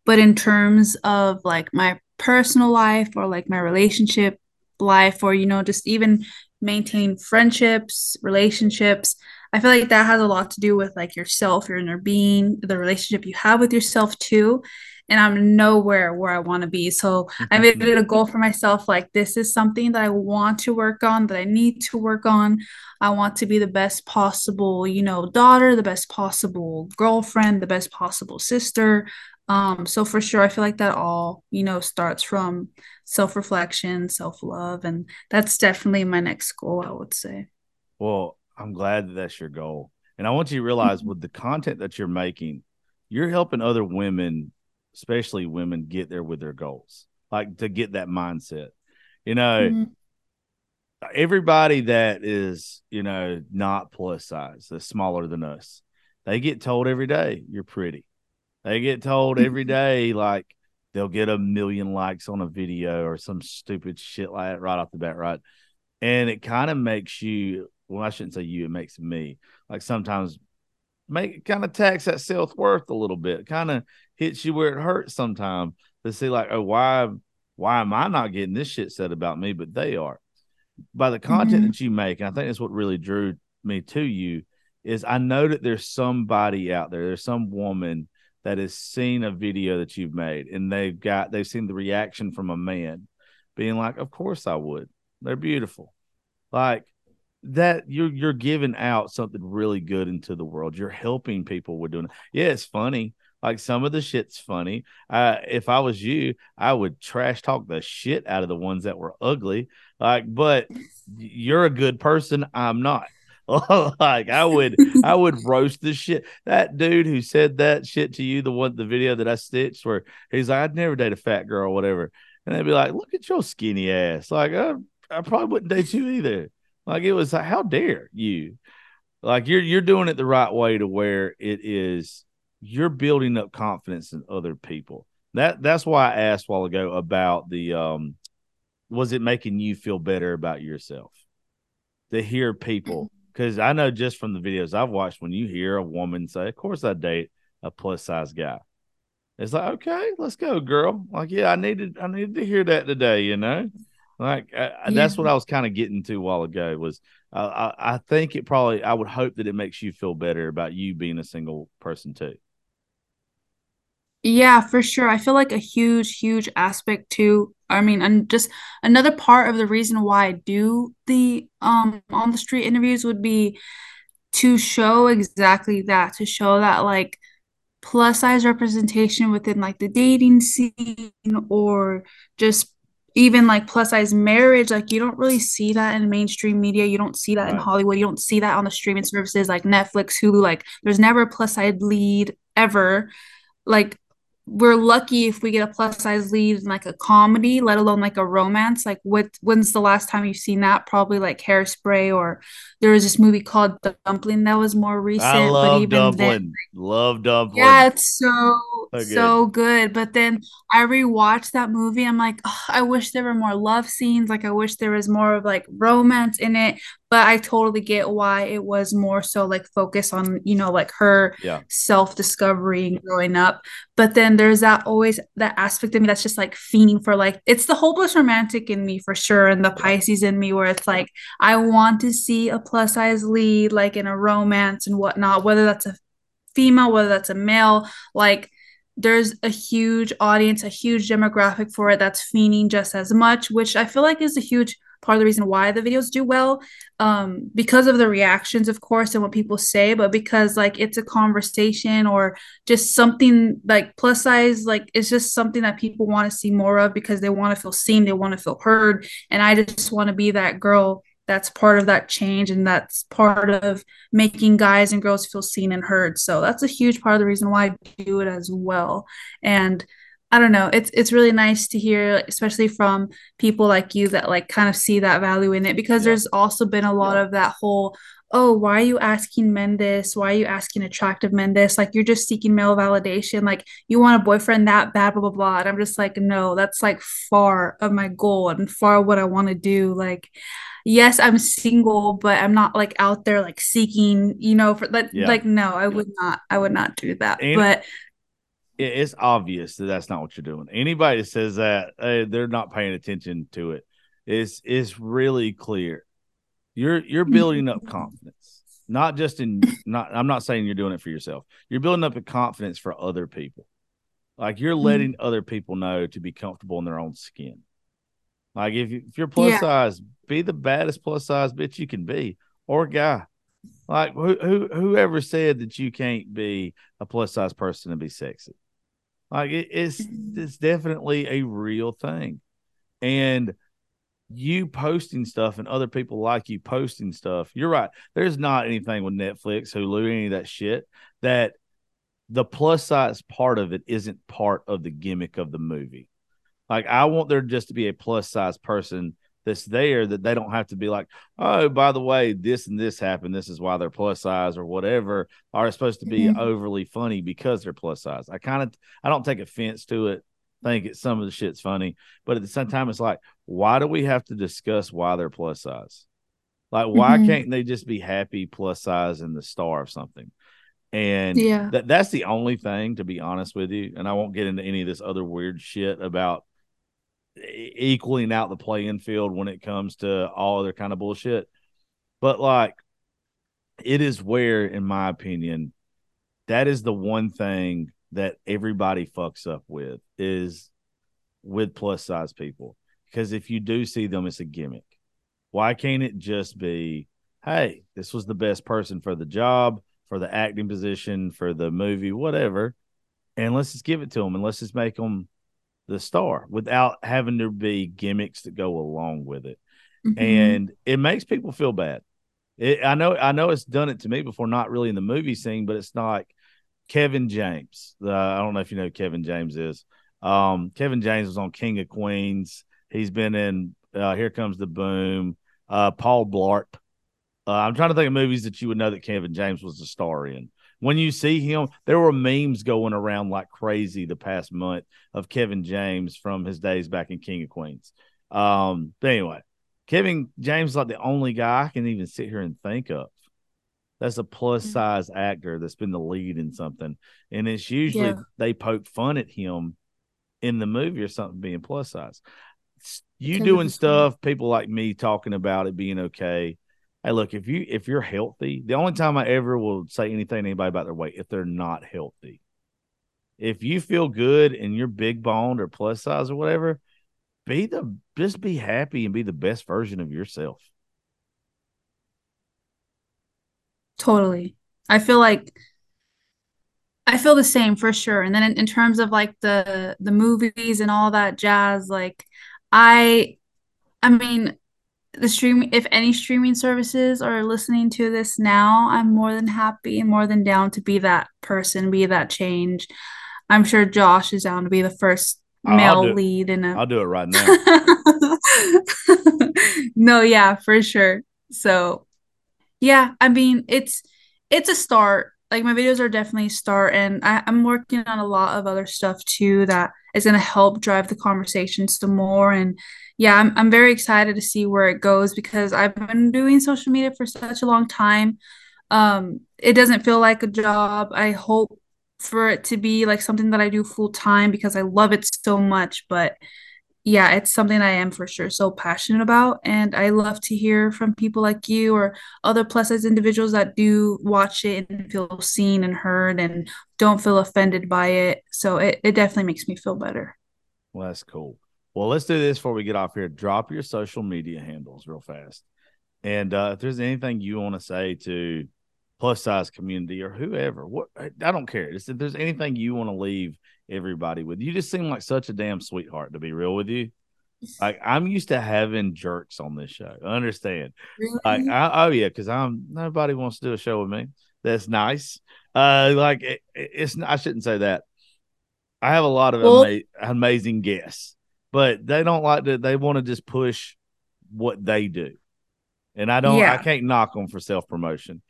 But in terms of like my personal life or like my relationship life or you know just even maintain friendships, relationships, I feel like that has a lot to do with like yourself, your inner being, the relationship you have with yourself too and I'm nowhere where I want to be. So I made it a goal for myself like this is something that I want to work on, that I need to work on. I want to be the best possible, you know, daughter, the best possible girlfriend, the best possible sister. Um, so for sure, I feel like that all, you know, starts from self-reflection, self-love, and that's definitely my next goal, I would say. Well, I'm glad that that's your goal. And I want you to realize mm-hmm. with the content that you're making, you're helping other women especially women, get there with their goals, like to get that mindset. You know, mm-hmm. everybody that is, you know, not plus size, that's smaller than us, they get told every day, you're pretty. They get told every day, like, they'll get a million likes on a video or some stupid shit like that right off the bat, right? And it kind of makes you, well, I shouldn't say you, it makes me like sometimes make kind of tax that self worth a little bit, kind of hits you where it hurts sometimes to see like, oh, why why am I not getting this shit said about me, but they are. By the content mm-hmm. that you make, and I think that's what really drew me to you, is I know that there's somebody out there, there's some woman that has seen a video that you've made and they've got they've seen the reaction from a man being like, Of course I would. They're beautiful. Like that you're you're giving out something really good into the world. You're helping people with doing it. Yeah, it's funny. Like some of the shit's funny. Uh, if I was you, I would trash talk the shit out of the ones that were ugly. Like, but you're a good person. I'm not. *laughs* like I would, I would *laughs* roast the shit. That dude who said that shit to you, the one, the video that I stitched, where he's like, "I'd never date a fat girl, or whatever," and they'd be like, "Look at your skinny ass." Like, I, I probably wouldn't date you either. Like it was like, how dare you? Like you're you're doing it the right way to where it is you're building up confidence in other people. That that's why I asked a while ago about the um was it making you feel better about yourself? To hear people because I know just from the videos I've watched when you hear a woman say, Of course I date a plus size guy. It's like, okay, let's go, girl. Like, yeah, I needed I needed to hear that today, you know? Like uh, yeah. that's what I was kind of getting to a while ago. Was uh, I, I think it probably I would hope that it makes you feel better about you being a single person too. Yeah, for sure. I feel like a huge, huge aspect too. I mean, and just another part of the reason why I do the um on the street interviews would be to show exactly that, to show that like plus size representation within like the dating scene or just even like plus size marriage like you don't really see that in mainstream media. You don't see that right. in hollywood. You don't see that on the streaming services like netflix hulu. Like there's never a plus size lead ever. Like we're lucky if we get a plus size lead in like a comedy, let alone like a romance. Like what when's the last time you've seen that? Probably like hairspray or there was this movie called Dumplin' that was more recent. I love but even Dumplin'. Then, love Dumplin'. Yeah, it's so so good. so good. But then I rewatched that movie. I'm like, oh, I wish there were more love scenes. Like I wish there was more of like romance in it but I totally get why it was more so like focus on, you know, like her yeah. self discovery and growing up. But then there's that always that aspect of me that's just like fiending for like it's the hopeless romantic in me for sure, and the Pisces in me where it's like I want to see a plus size lead like in a romance and whatnot, whether that's a female, whether that's a male, like there's a huge audience, a huge demographic for it that's fiending just as much, which I feel like is a huge part of the reason why the videos do well um, because of the reactions of course and what people say but because like it's a conversation or just something like plus size like it's just something that people want to see more of because they want to feel seen they want to feel heard and i just want to be that girl that's part of that change and that's part of making guys and girls feel seen and heard. So that's a huge part of the reason why i do it as well. And I don't know. It's it's really nice to hear, especially from people like you that like kind of see that value in it because yeah. there's also been a lot yeah. of that whole oh, why are you asking men this? Why are you asking attractive men this? Like you're just seeking male validation. Like you want a boyfriend that bad, blah, blah, blah. And I'm just like, no, that's like far of my goal and far what I want to do. Like, yes, I'm single, but I'm not like out there like seeking, you know, for like, yeah. like no, I would not, I would not do that. But it's obvious that that's not what you're doing. Anybody that says that hey, they're not paying attention to it. It's it's really clear. You're you're building up confidence, not just in not. I'm not saying you're doing it for yourself. You're building up a confidence for other people. Like you're mm-hmm. letting mm-hmm. other people know to be comfortable in their own skin. Like if you, if you're plus yeah. size, be the baddest plus size bitch you can be, or guy. Like who, who whoever said that you can't be a plus size person and be sexy? Like it, it's mm-hmm. it's definitely a real thing, and you posting stuff and other people like you posting stuff. You're right. There's not anything with Netflix, Hulu, any of that shit that the plus size part of it isn't part of the gimmick of the movie. Like I want there just to be a plus size person that's there that they don't have to be like, oh, by the way, this and this happened. This is why they're plus size or whatever are supposed to be mm-hmm. overly funny because they're plus size. I kind of I don't take offense to it. Think it, some of the shit's funny, but at the same time, it's like, why do we have to discuss why they're plus size? Like, why mm-hmm. can't they just be happy plus size and the star of something? And yeah, that that's the only thing, to be honest with you. And I won't get into any of this other weird shit about equaling out the playing field when it comes to all other kind of bullshit. But like, it is where, in my opinion, that is the one thing that everybody fucks up with is with plus size people. Because if you do see them, it's a gimmick. Why can't it just be, hey, this was the best person for the job, for the acting position, for the movie, whatever, and let's just give it to them and let's just make them the star without having to be gimmicks that go along with it. Mm-hmm. And it makes people feel bad. It, I know I know it's done it to me before, not really in the movie scene, but it's not Kevin James. Uh, I don't know if you know Kevin James is. Um, Kevin James was on King of Queens. He's been in uh, Here Comes the Boom. Uh, Paul Blart. Uh, I'm trying to think of movies that you would know that Kevin James was a star in when you see him, there were memes going around like crazy the past month of Kevin James from his days back in King of Queens. Um, but anyway, Kevin James is like the only guy I can even sit here and think of. That's a plus mm-hmm. size actor that's been the lead in something. And it's usually yeah. they poke fun at him in the movie or something being plus size. You doing stuff, people like me talking about it being okay Hey, look, if you if you're healthy, the only time I ever will say anything to anybody about their weight if they're not healthy. If you feel good and you're big boned or plus size or whatever, be the just be happy and be the best version of yourself. Totally. I feel like I feel the same for sure. And then in, in terms of like the the movies and all that jazz, like I I mean, the stream if any streaming services are listening to this now i'm more than happy and more than down to be that person be that change I'm sure Josh is down to be the first male lead in a I'll do it right now. *laughs* no, yeah, for sure. So yeah, I mean it's it's a start. Like my videos are definitely a start and I, I'm working on a lot of other stuff too that is gonna help drive the conversations to more and yeah, I'm I'm very excited to see where it goes because I've been doing social media for such a long time. Um, it doesn't feel like a job. I hope for it to be like something that I do full time because I love it so much. But yeah, it's something I am for sure so passionate about. And I love to hear from people like you or other plus size individuals that do watch it and feel seen and heard and don't feel offended by it. So it, it definitely makes me feel better. Well, that's cool. Well, let's do this before we get off here. Drop your social media handles real fast. And uh, if there's anything you want to say to plus size community or whoever. What I don't care. Just if there's anything you want to leave everybody with, you just seem like such a damn sweetheart. To be real with you, like I'm used to having jerks on this show. Understand? Really? Like, I, oh yeah, because I'm nobody wants to do a show with me. That's nice. Uh, like it, it's I shouldn't say that. I have a lot of well, ama- amazing guests, but they don't like to. They want to just push what they do, and I don't. Yeah. I can't knock them for self promotion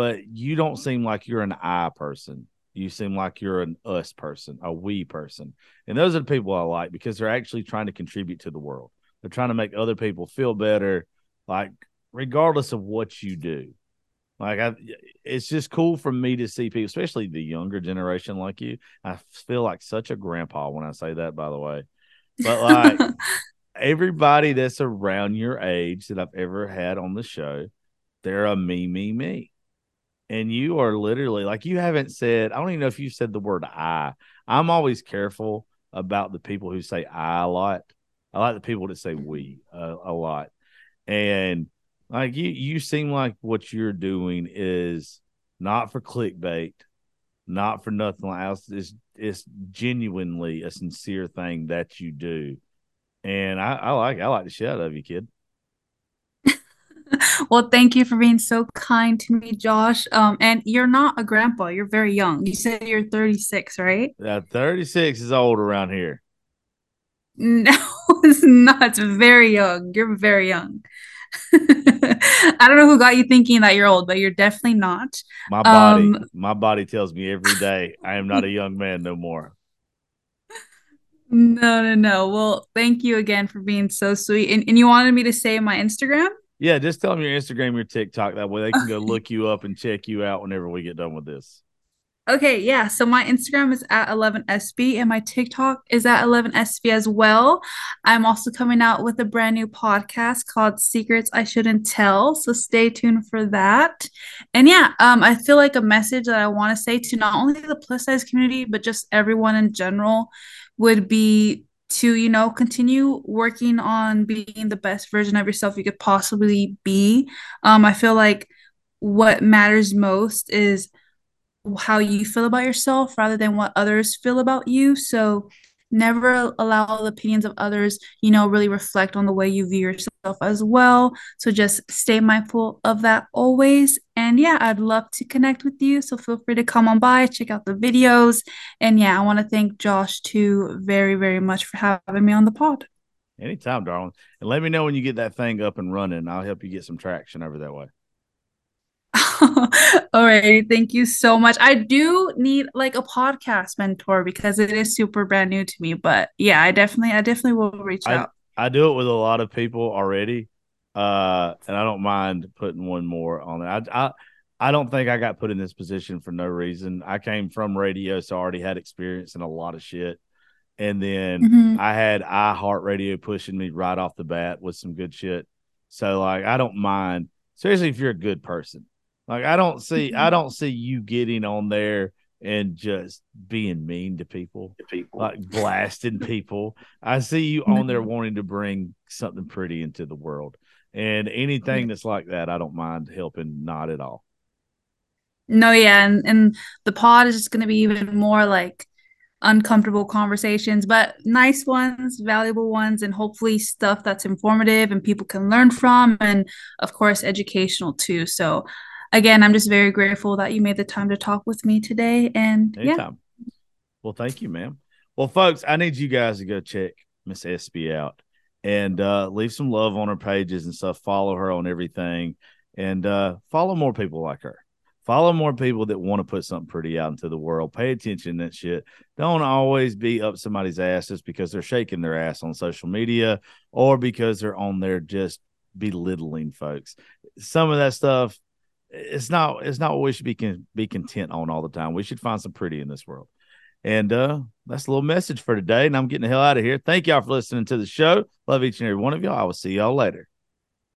but you don't seem like you're an I person. You seem like you're an us person, a we person. And those are the people I like because they're actually trying to contribute to the world. They're trying to make other people feel better, like regardless of what you do. Like I, it's just cool for me to see people, especially the younger generation like you. I feel like such a grandpa when I say that, by the way. But like *laughs* everybody that's around your age that I've ever had on the show, they're a me, me, me. And you are literally like you haven't said i don't even know if you've said the word i. I'm always careful about the people who say i a lot. I like the people that say we uh, a lot. And like you you seem like what you're doing is not for clickbait not for nothing else it's it's genuinely a sincere thing that you do and i i like i like the shit out of you kid *laughs* well, thank you for being so kind to me, Josh. Um, and you're not a grandpa. You're very young. You said you're 36, right? Yeah, 36 is old around here. *laughs* No, it's not. It's very young. You're very young. *laughs* I don't know who got you thinking that you're old, but you're definitely not. My body, um, my body tells me every day I am not a young man no more. No, no, no. Well, thank you again for being so sweet. And, and you wanted me to say my Instagram? Yeah, just tell them your Instagram, your TikTok. That way they can go *laughs* look you up and check you out whenever we get done with this. Okay, yeah. So my Instagram is at 11SB and my TikTok is at 11SB as well. I'm also coming out with a brand new podcast called Secrets I Shouldn't Tell. So stay tuned for that. And yeah, um, I feel like a message that I want to say to not only the plus size community, but just everyone in general would be to you know continue working on being the best version of yourself you could possibly be um i feel like what matters most is how you feel about yourself rather than what others feel about you. So never allow the opinions of others you know really reflect on the way you view yourself as well. So just stay mindful of that always. And yeah i'd love to connect with you. So feel free to come on by check out the videos. And yeah i want to thank josh too very very much for having me on the pod. Anytime darling. And let me know when you get that thing up and running. I'll help you get some traction over that way *laughs* All right. Thank you so much. I do need like a podcast mentor because it is super brand new to me. But yeah, I definitely, I definitely will reach I, out. I do it with a lot of people already. Uh, and I don't mind putting one more on there. I, I, I don't think I got put in this position for no reason. I came from radio, so I already had experience in a lot of shit. And then mm-hmm. I had iHeartRadio pushing me right off the bat with some good shit. So like I don't mind, especially if you're a good person. Like I don't see I mm-hmm. don't see you getting on there and just being mean to people, to people. like blasting *laughs* people. I see you on there mm-hmm. wanting to bring something pretty into the world. And anything that's like that, I don't mind helping, not at all. No, yeah, and and the pod is just going to be even more like uncomfortable conversations, but nice ones, valuable ones, and hopefully stuff that's informative and people can learn from, and of course, educational too. So again, I'm just very grateful that you made the time to talk with me today. And Anytime. yeah. Well, thank you, ma'am. Well, folks, I need you guys to go check Miss Espi out and uh, leave some love on her pages and stuff. Follow her on everything and uh, follow more people like her. Follow more people that want to put something pretty out into the world. Pay attention to that shit. Don't always be up somebody's asses because they're shaking their ass on social media or because they're on there just belittling folks. Some of that stuff, it's not it's not what we should be be content on all the time. We should find some pretty in this world. And uh that's a little message for today. And I'm getting the hell out of here. Thank y'all for listening to the show. Love each and every one of y'all. I will see y'all later.